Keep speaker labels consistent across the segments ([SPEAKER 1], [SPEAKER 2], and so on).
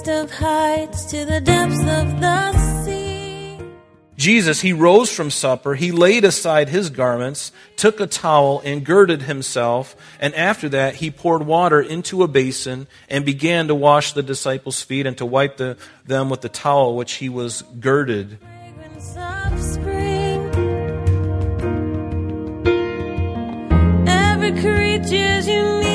[SPEAKER 1] highest of heights to the depths of the sea.
[SPEAKER 2] Jesus, he rose from supper, he laid aside his garments, took a towel, and girded himself, and after that he poured water into a basin and began to wash the disciples' feet and to wipe the, them with the towel which he was girded.
[SPEAKER 1] Fragrance of spring. Every creature's in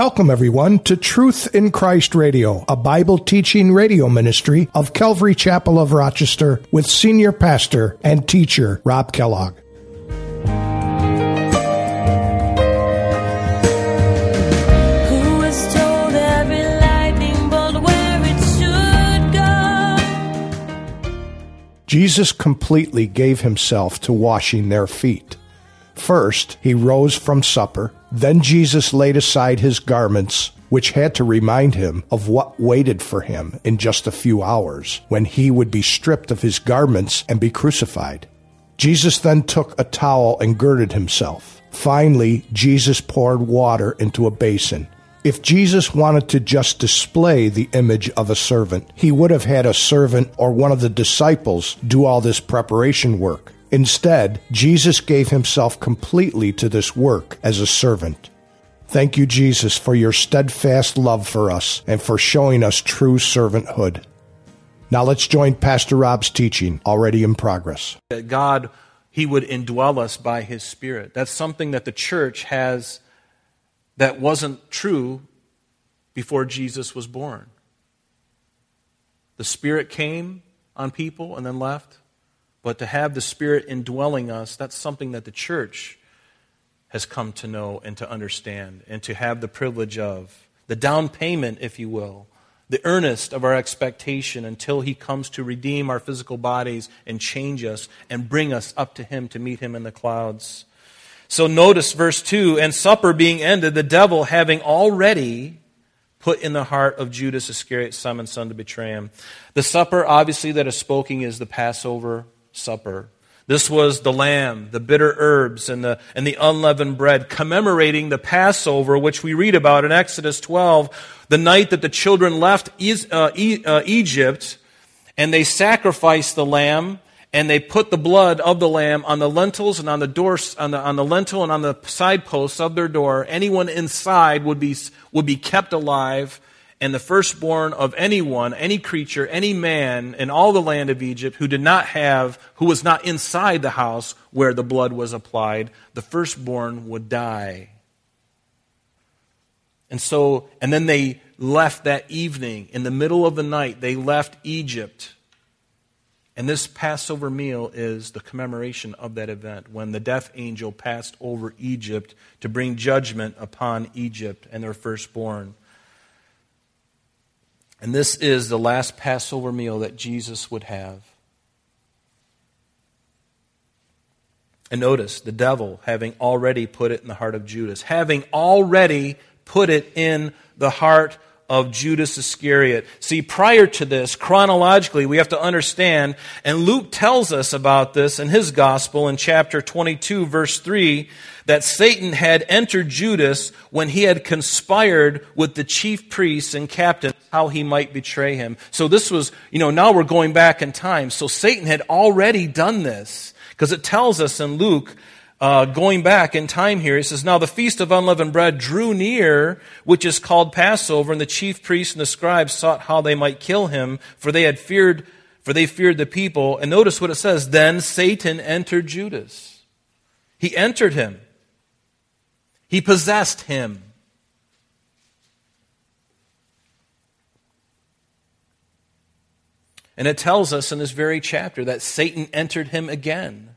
[SPEAKER 3] Welcome, everyone, to Truth in Christ Radio, a Bible teaching radio ministry of Calvary Chapel of Rochester with senior pastor and teacher Rob Kellogg.
[SPEAKER 1] Who was told every lightning bolt where it should go?
[SPEAKER 3] Jesus completely gave himself to washing their feet. First, he rose from supper. Then Jesus laid aside his garments, which had to remind him of what waited for him in just a few hours, when he would be stripped of his garments and be crucified. Jesus then took a towel and girded himself. Finally, Jesus poured water into a basin. If Jesus wanted to just display the image of a servant, he would have had a servant or one of the disciples do all this preparation work. Instead, Jesus gave himself completely to this work as a servant. Thank you, Jesus, for your steadfast love for us and for showing us true servanthood. Now let's join Pastor Rob's teaching, already in progress.
[SPEAKER 2] that God, He would indwell us by His Spirit. That's something that the church has that wasn't true before Jesus was born. The Spirit came on people and then left, but to have the Spirit indwelling us, that's something that the church has come to know and to understand and to have the privilege of. The down payment, if you will, the earnest of our expectation until He comes to redeem our physical bodies and change us and bring us up to Him to meet Him in the clouds. So notice verse 2 And supper being ended, the devil having already put in the heart of Judas Iscariot, Simon's son, to betray him. The supper, obviously, that is spoken is the Passover supper. This was the lamb, the bitter herbs, and the, and the unleavened bread, commemorating the Passover, which we read about in Exodus 12, the night that the children left uh, uh, Egypt, and they sacrificed the lamb, and they put the blood of the lamb on the lentils and on the doors, on the, on the lentil and on the side posts of their door. Anyone inside would be, would be kept alive and the firstborn of anyone, any creature, any man in all the land of Egypt who did not have, who was not inside the house where the blood was applied, the firstborn would die. And so, and then they left that evening, in the middle of the night, they left Egypt. And this Passover meal is the commemoration of that event when the death angel passed over Egypt to bring judgment upon Egypt and their firstborn. And this is the last Passover meal that Jesus would have. And notice the devil having already put it in the heart of Judas, having already put it in the heart of Judas Iscariot. See, prior to this, chronologically, we have to understand, and Luke tells us about this in his gospel in chapter 22, verse 3, that Satan had entered Judas when he had conspired with the chief priests and captains how he might betray him. So this was, you know, now we're going back in time. So Satan had already done this because it tells us in Luke uh, going back in time here, it says, Now the feast of unleavened bread drew near, which is called Passover, and the chief priests and the scribes sought how they might kill him, for they had feared, for they feared the people. And notice what it says, Then Satan entered Judas. He entered him. He possessed him. And it tells us in this very chapter that Satan entered him again.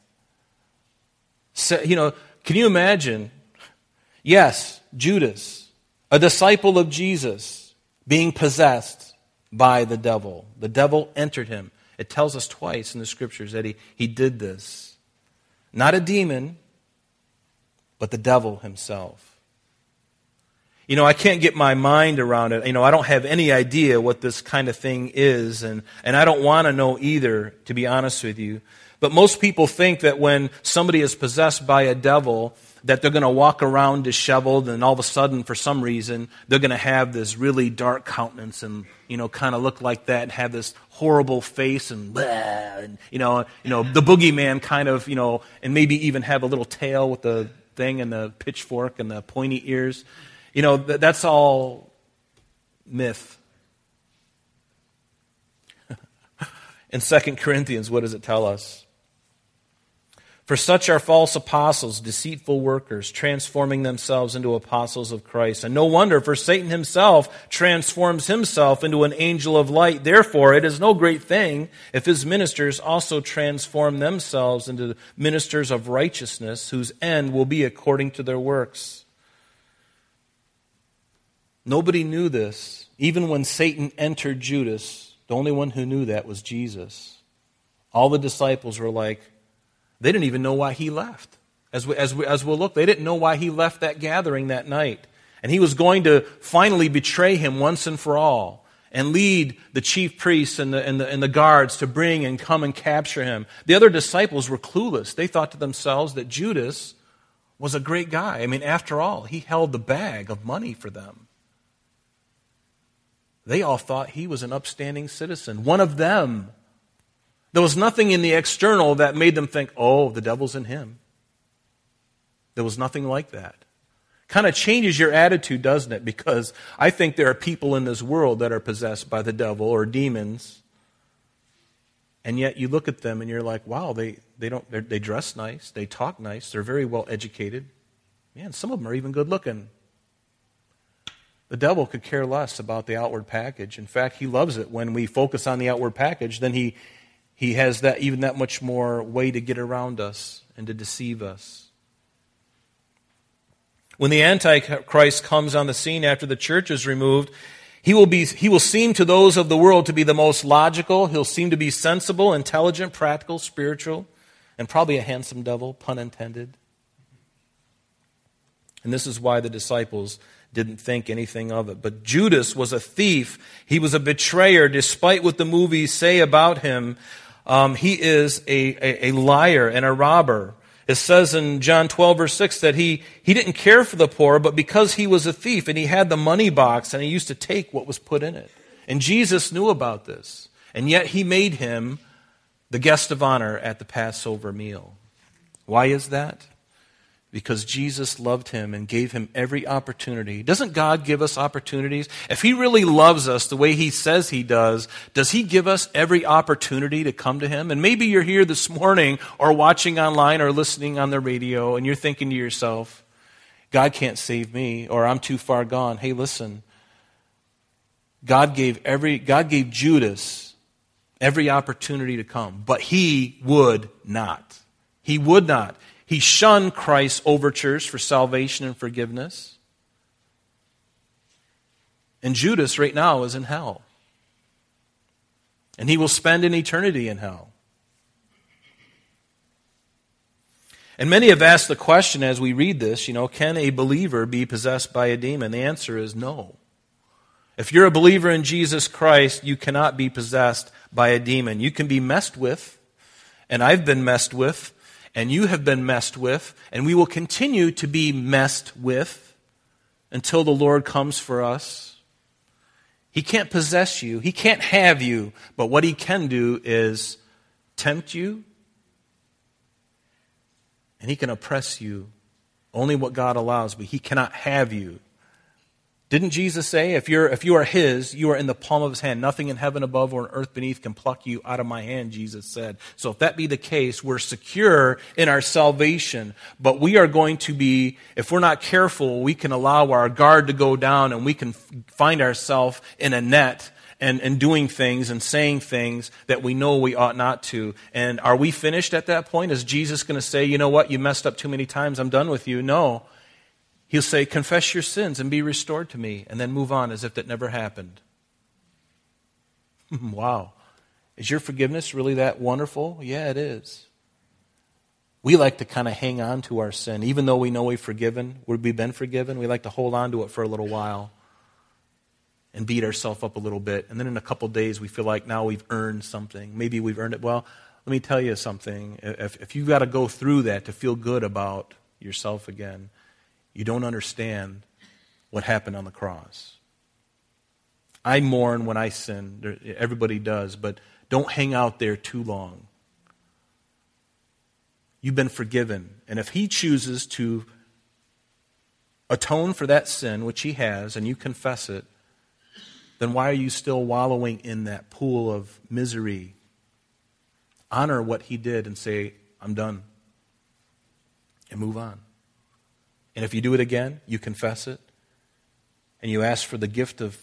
[SPEAKER 2] So, you know, can you imagine? Yes, Judas, a disciple of Jesus, being possessed, by the devil. The devil entered him. It tells us twice in the scriptures that he, he did this. Not a demon, but the devil himself. You know, I can't get my mind around it. You know, I don't have any idea what this kind of thing is, and, and I don't want to know either, to be honest with you. But most people think that when somebody is possessed by a devil, that they're going to walk around disheveled, and all of a sudden, for some reason, they're going to have this really dark countenance and, you know, kind of look like that and have this horrible face and, blah, and you know, you know, the boogeyman kind of, you know, and maybe even have a little tail with the thing and the pitchfork and the pointy ears. You know, that's all myth. In 2 Corinthians, what does it tell us? For such are false apostles, deceitful workers, transforming themselves into apostles of Christ. And no wonder, for Satan himself transforms himself into an angel of light. Therefore, it is no great thing if his ministers also transform themselves into ministers of righteousness, whose end will be according to their works. Nobody knew this. Even when Satan entered Judas, the only one who knew that was Jesus. All the disciples were like, they didn't even know why he left. As, we, as, we, as we'll look, they didn't know why he left that gathering that night. And he was going to finally betray him once and for all and lead the chief priests and the, and, the, and the guards to bring and come and capture him. The other disciples were clueless. They thought to themselves that Judas was a great guy. I mean, after all, he held the bag of money for them. They all thought he was an upstanding citizen, one of them. There was nothing in the external that made them think, oh, the devil's in him. There was nothing like that. Kind of changes your attitude, doesn't it? Because I think there are people in this world that are possessed by the devil or demons. And yet you look at them and you're like, wow, they, they, don't, they dress nice, they talk nice, they're very well educated. Man, some of them are even good looking. The devil could care less about the outward package. In fact, he loves it when we focus on the outward package, then he, he has that even that much more way to get around us and to deceive us. When the Antichrist comes on the scene after the church is removed, he will, be, he will seem to those of the world to be the most logical. He'll seem to be sensible, intelligent, practical, spiritual, and probably a handsome devil, pun intended. And this is why the disciples didn't think anything of it. But Judas was a thief. He was a betrayer, despite what the movies say about him. Um, he is a, a, a liar and a robber. It says in John 12, verse 6, that he, he didn't care for the poor, but because he was a thief and he had the money box and he used to take what was put in it. And Jesus knew about this. And yet he made him the guest of honor at the Passover meal. Why is that? Because Jesus loved him and gave him every opportunity. Doesn't God give us opportunities? If he really loves us the way he says he does, does he give us every opportunity to come to him? And maybe you're here this morning or watching online or listening on the radio and you're thinking to yourself, God can't save me or I'm too far gone. Hey, listen. God gave every God gave Judas every opportunity to come, but he would not. He would not. He shunned Christ's overtures for salvation and forgiveness. And Judas, right now, is in hell. And he will spend an eternity in hell. And many have asked the question as we read this, you know, can a believer be possessed by a demon? The answer is no. If you're a believer in Jesus Christ, you cannot be possessed by a demon. You can be messed with, and I've been messed with and you have been messed with, and we will continue to be messed with until the Lord comes for us. He can't possess you, He can't have you, but what He can do is tempt you, and He can oppress you. Only what God allows, but He cannot have you. Didn't Jesus say, if, you're, if you are his, you are in the palm of his hand. Nothing in heaven above or on earth beneath can pluck you out of my hand, Jesus said. So if that be the case, we're secure in our salvation. But we are going to be, if we're not careful, we can allow our guard to go down and we can find ourselves in a net and, and doing things and saying things that we know we ought not to. And are we finished at that point? Is Jesus going to say, you know what, you messed up too many times, I'm done with you? No. He'll say, Confess your sins and be restored to me, and then move on as if that never happened. wow. Is your forgiveness really that wonderful? Yeah, it is. We like to kind of hang on to our sin. Even though we know we've forgiven, we've been forgiven, we like to hold on to it for a little while and beat ourselves up a little bit. And then in a couple days, we feel like now we've earned something. Maybe we've earned it. Well, let me tell you something. If, if you've got to go through that to feel good about yourself again, you don't understand what happened on the cross. I mourn when I sin. Everybody does, but don't hang out there too long. You've been forgiven. And if He chooses to atone for that sin, which He has, and you confess it, then why are you still wallowing in that pool of misery? Honor what He did and say, I'm done. And move on. And if you do it again, you confess it, and you ask for the gift of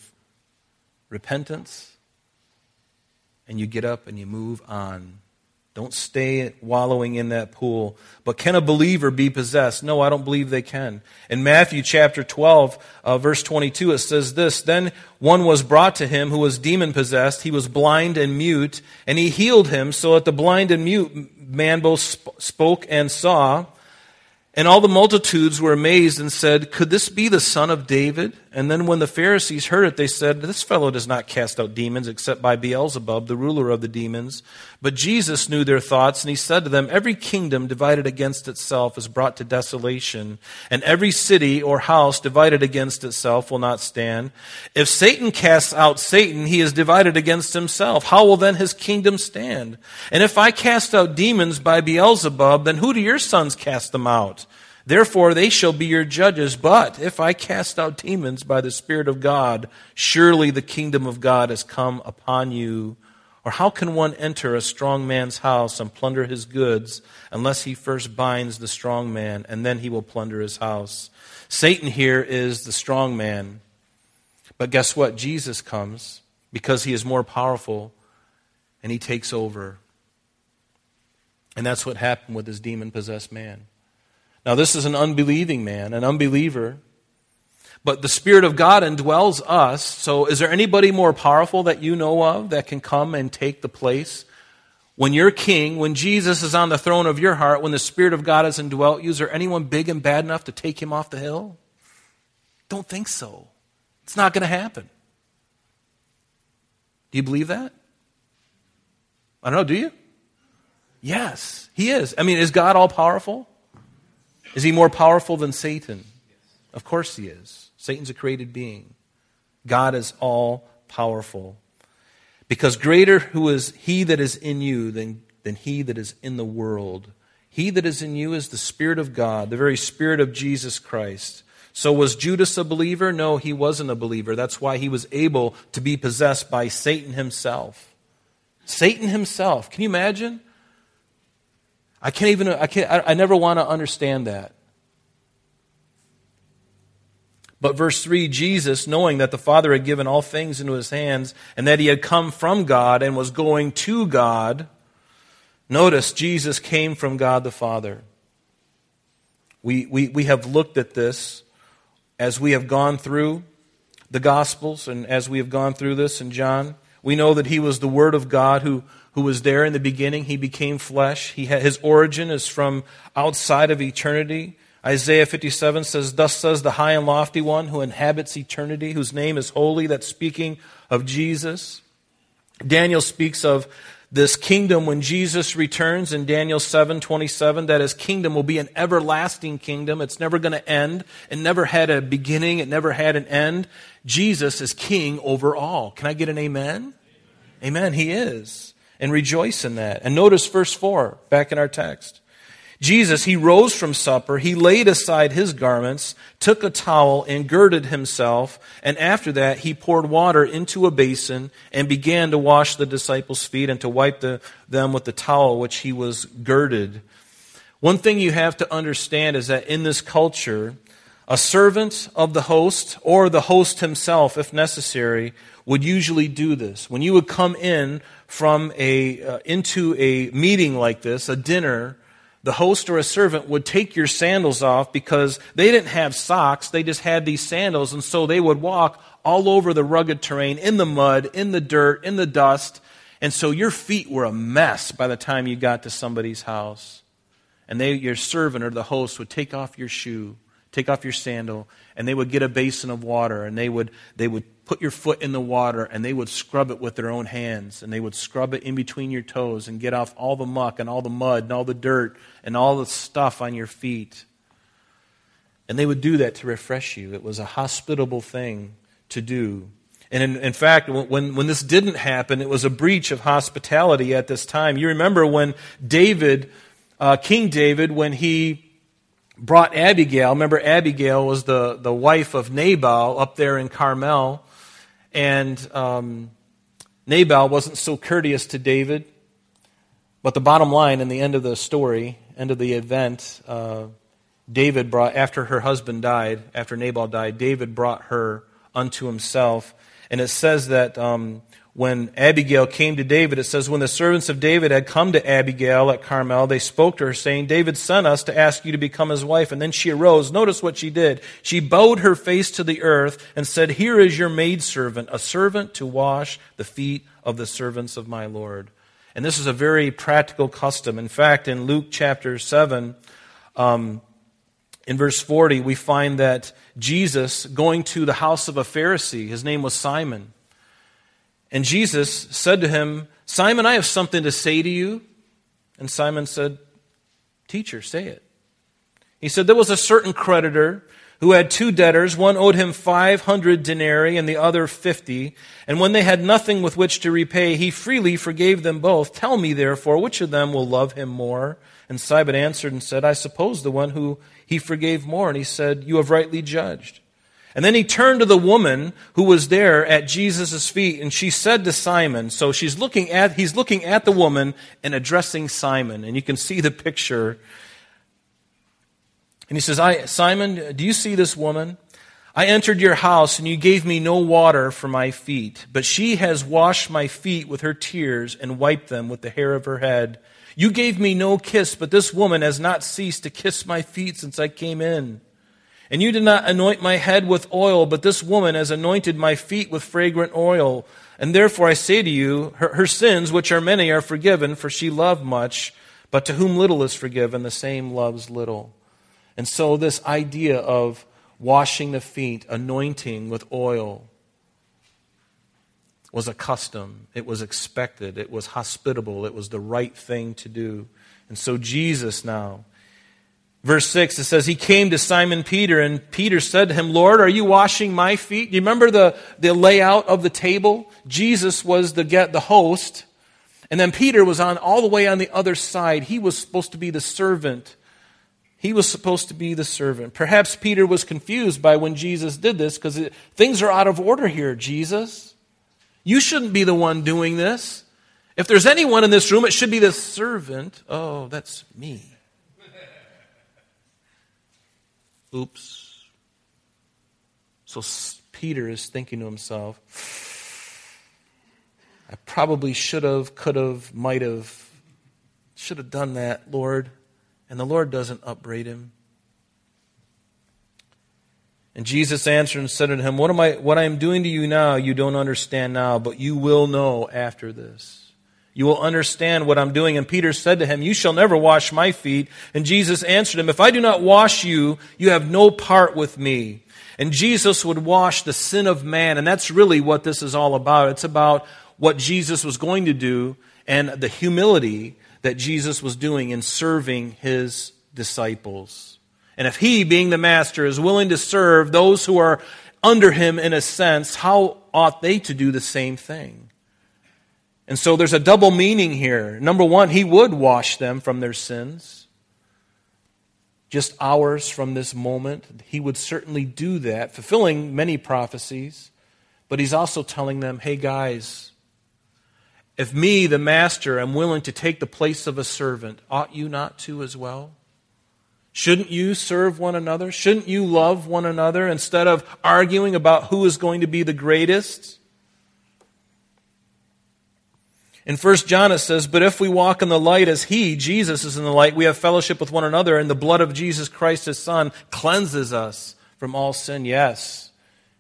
[SPEAKER 2] repentance, and you get up and you move on. Don't stay wallowing in that pool. But can a believer be possessed? No, I don't believe they can. In Matthew chapter 12, uh, verse 22, it says this Then one was brought to him who was demon possessed. He was blind and mute, and he healed him so that the blind and mute man both sp- spoke and saw. And all the multitudes were amazed and said, Could this be the son of David? And then when the Pharisees heard it, they said, This fellow does not cast out demons except by Beelzebub, the ruler of the demons. But Jesus knew their thoughts, and he said to them, Every kingdom divided against itself is brought to desolation, and every city or house divided against itself will not stand. If Satan casts out Satan, he is divided against himself. How will then his kingdom stand? And if I cast out demons by Beelzebub, then who do your sons cast them out? Therefore, they shall be your judges. But if I cast out demons by the Spirit of God, surely the kingdom of God has come upon you. Or how can one enter a strong man's house and plunder his goods unless he first binds the strong man, and then he will plunder his house? Satan here is the strong man. But guess what? Jesus comes because he is more powerful and he takes over. And that's what happened with this demon possessed man. Now, this is an unbelieving man, an unbeliever. But the Spirit of God indwells us. So, is there anybody more powerful that you know of that can come and take the place? When you're king, when Jesus is on the throne of your heart, when the Spirit of God has indwelt you, is there anyone big and bad enough to take him off the hill? Don't think so. It's not going to happen. Do you believe that? I don't know, do you? Yes, he is. I mean, is God all powerful? Is he more powerful than Satan? Of course he is. Satan's a created being. God is all powerful. Because greater who is he that is in you than, than he that is in the world. He that is in you is the Spirit of God, the very Spirit of Jesus Christ. So was Judas a believer? No, he wasn't a believer. That's why he was able to be possessed by Satan himself. Satan himself. Can you imagine? I can't even, I, can't, I, I never want to understand that. But verse 3 Jesus, knowing that the Father had given all things into his hands and that he had come from God and was going to God, notice Jesus came from God the Father. We, we, we have looked at this as we have gone through the Gospels and as we have gone through this in John. We know that he was the Word of God who who was there in the beginning. He became flesh. He had, his origin is from outside of eternity. Isaiah 57 says, Thus says the high and lofty one who inhabits eternity, whose name is holy. That's speaking of Jesus. Daniel speaks of this kingdom when Jesus returns in Daniel 7:27 that his kingdom will be an everlasting kingdom. It's never going to end. It never had a beginning, it never had an end. Jesus is king over all. Can I get an amen? Amen, he is and rejoice in that. And notice verse 4 back in our text. Jesus, he rose from supper, he laid aside his garments, took a towel, and girded himself, and after that he poured water into a basin and began to wash the disciples' feet and to wipe the, them with the towel which he was girded. One thing you have to understand is that in this culture, a servant of the host, or the host himself, if necessary, would usually do this. When you would come in from a, uh, into a meeting like this, a dinner, the host or a servant would take your sandals off because they didn't have socks, they just had these sandals, and so they would walk all over the rugged terrain, in the mud, in the dirt, in the dust, and so your feet were a mess by the time you got to somebody's house. And they, your servant or the host would take off your shoe, take off your sandal, and they would get a basin of water, and they would, they would put your foot in the water and they would scrub it with their own hands and they would scrub it in between your toes and get off all the muck and all the mud and all the dirt and all the stuff on your feet. And they would do that to refresh you. It was a hospitable thing to do. And in, in fact, when, when this didn't happen, it was a breach of hospitality at this time. You remember when David, uh, King David, when he brought Abigail, remember Abigail was the, the wife of Nabal up there in Carmel. And um, Nabal wasn't so courteous to David. But the bottom line in the end of the story, end of the event, uh, David brought, after her husband died, after Nabal died, David brought her unto himself. And it says that um, when Abigail came to David, it says, When the servants of David had come to Abigail at Carmel, they spoke to her, saying, David sent us to ask you to become his wife. And then she arose. Notice what she did. She bowed her face to the earth and said, Here is your maidservant, a servant to wash the feet of the servants of my Lord. And this is a very practical custom. In fact, in Luke chapter 7, um, in verse 40, we find that Jesus going to the house of a Pharisee, his name was Simon, and Jesus said to him, Simon, I have something to say to you. And Simon said, Teacher, say it. He said, There was a certain creditor who had two debtors. One owed him 500 denarii and the other 50. And when they had nothing with which to repay, he freely forgave them both. Tell me, therefore, which of them will love him more? And Simon answered and said, I suppose the one who he forgave more. And he said, You have rightly judged. And then he turned to the woman who was there at Jesus' feet, and she said to Simon, so she's looking at, he's looking at the woman and addressing Simon, and you can see the picture. And he says, I, Simon, do you see this woman? I entered your house, and you gave me no water for my feet, but she has washed my feet with her tears and wiped them with the hair of her head. You gave me no kiss, but this woman has not ceased to kiss my feet since I came in. And you did not anoint my head with oil, but this woman has anointed my feet with fragrant oil. And therefore I say to you, her, her, sins, which are many, are forgiven, for she loved much. But to whom little is forgiven, the same loves little. And so this idea of washing the feet, anointing with oil, was a custom. It was expected. It was hospitable. It was the right thing to do. And so Jesus now Verse 6, it says, He came to Simon Peter, and Peter said to him, Lord, are you washing my feet? Do you remember the, the layout of the table? Jesus was the, get, the host, and then Peter was on all the way on the other side. He was supposed to be the servant. He was supposed to be the servant. Perhaps Peter was confused by when Jesus did this because things are out of order here, Jesus. You shouldn't be the one doing this. If there's anyone in this room, it should be the servant. Oh, that's me. Oops. So Peter is thinking to himself, I probably should have, could have, might have, should have done that, Lord. And the Lord doesn't upbraid him. And Jesus answered and said to him, What am I what I am doing to you now, you don't understand now, but you will know after this. You will understand what I'm doing. And Peter said to him, You shall never wash my feet. And Jesus answered him, If I do not wash you, you have no part with me. And Jesus would wash the sin of man. And that's really what this is all about. It's about what Jesus was going to do and the humility that Jesus was doing in serving his disciples. And if he, being the master, is willing to serve those who are under him in a sense, how ought they to do the same thing? And so there's a double meaning here. Number one, he would wash them from their sins. Just hours from this moment, he would certainly do that, fulfilling many prophecies. But he's also telling them, hey guys, if me, the master, am willing to take the place of a servant, ought you not to as well? Shouldn't you serve one another? Shouldn't you love one another instead of arguing about who is going to be the greatest? In 1 John it says, But if we walk in the light as he, Jesus, is in the light, we have fellowship with one another, and the blood of Jesus Christ, his Son, cleanses us from all sin. Yes,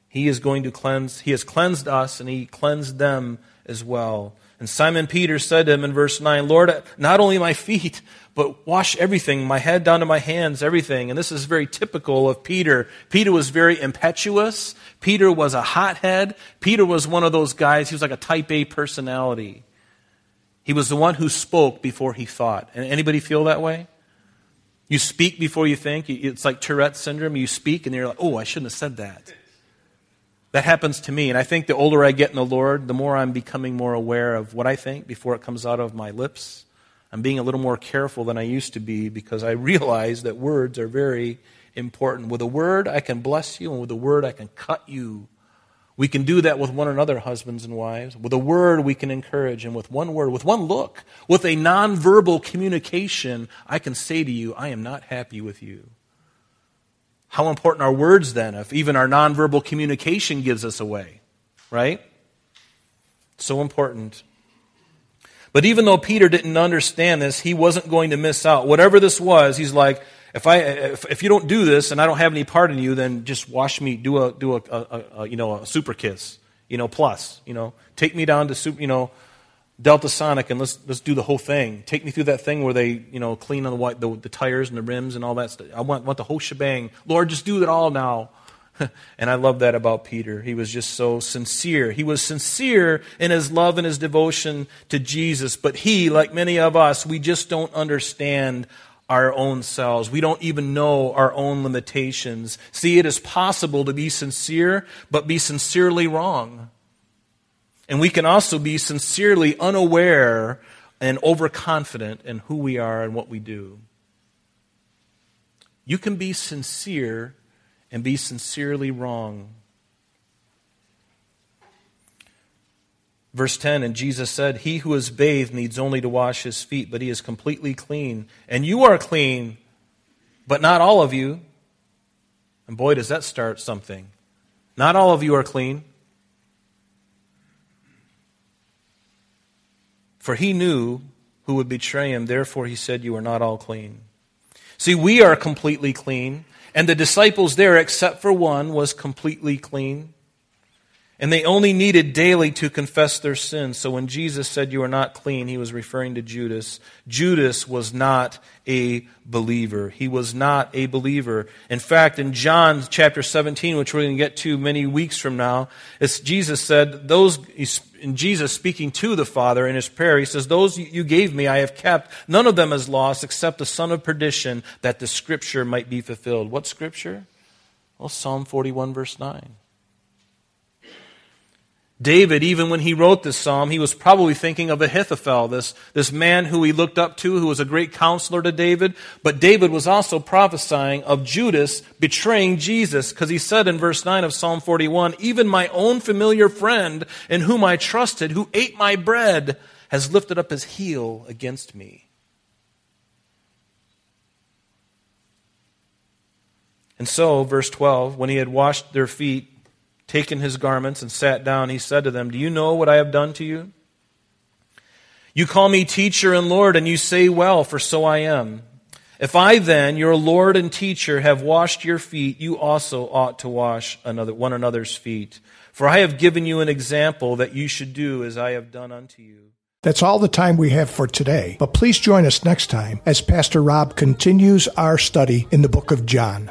[SPEAKER 2] he is going to cleanse, he has cleansed us, and he cleansed them as well. And Simon Peter said to him in verse 9, Lord, not only my feet, but wash everything, my head down to my hands, everything. And this is very typical of Peter. Peter was very impetuous. Peter was a hothead. Peter was one of those guys, he was like a type A personality. He was the one who spoke before he thought. And anybody feel that way? You speak before you think. It's like Tourette syndrome. You speak and you're like, oh, I shouldn't have said that. That happens to me. And I think the older I get in the Lord, the more I'm becoming more aware of what I think before it comes out of my lips. I'm being a little more careful than I used to be because I realize that words are very important. With a word, I can bless you, and with a word, I can cut you. We can do that with one another, husbands and wives. With a word, we can encourage, and with one word, with one look, with a nonverbal communication, I can say to you, I am not happy with you. How important are words then if even our nonverbal communication gives us away? Right? So important. But even though Peter didn't understand this, he wasn't going to miss out. Whatever this was, he's like, if I if, if you don't do this and I don't have any part in you, then just wash me, do a do a, a, a you know a super kiss, you know, plus, you know, take me down to super, you know, Delta Sonic and let's let's do the whole thing. Take me through that thing where they you know clean on the white the, the tires and the rims and all that stuff. I want want the whole shebang. Lord, just do it all now. and I love that about Peter. He was just so sincere. He was sincere in his love and his devotion to Jesus, but he, like many of us, we just don't understand our own selves. We don't even know our own limitations. See, it is possible to be sincere, but be sincerely wrong. And we can also be sincerely unaware and overconfident in who we are and what we do. You can be sincere and be sincerely wrong. Verse 10 And Jesus said, He who is bathed needs only to wash his feet, but he is completely clean. And you are clean, but not all of you. And boy, does that start something. Not all of you are clean. For he knew who would betray him, therefore he said, You are not all clean. See, we are completely clean, and the disciples there, except for one, was completely clean. And they only needed daily to confess their sins. So when Jesus said, You are not clean, he was referring to Judas. Judas was not a believer. He was not a believer. In fact, in John chapter 17, which we're going to get to many weeks from now, it's Jesus said, Those, in Jesus speaking to the Father in his prayer, he says, Those you gave me I have kept. None of them is lost except the son of perdition, that the scripture might be fulfilled. What scripture? Well, Psalm 41, verse 9. David, even when he wrote this psalm, he was probably thinking of Ahithophel, this, this man who he looked up to, who was a great counselor to David. But David was also prophesying of Judas betraying Jesus, because he said in verse 9 of Psalm 41, Even my own familiar friend, in whom I trusted, who ate my bread, has lifted up his heel against me. And so, verse 12, when he had washed their feet, taken his garments and sat down, he said to them, Do you know what I have done to you? You call me teacher and Lord, and you say, Well, for so I am. If I then, your Lord and teacher, have washed your feet, you also ought to wash another, one another's feet. For I have given you an example that you should do as I have done unto you.
[SPEAKER 3] That's all the time we have for today, but please join us next time as Pastor Rob continues our study in the book of John.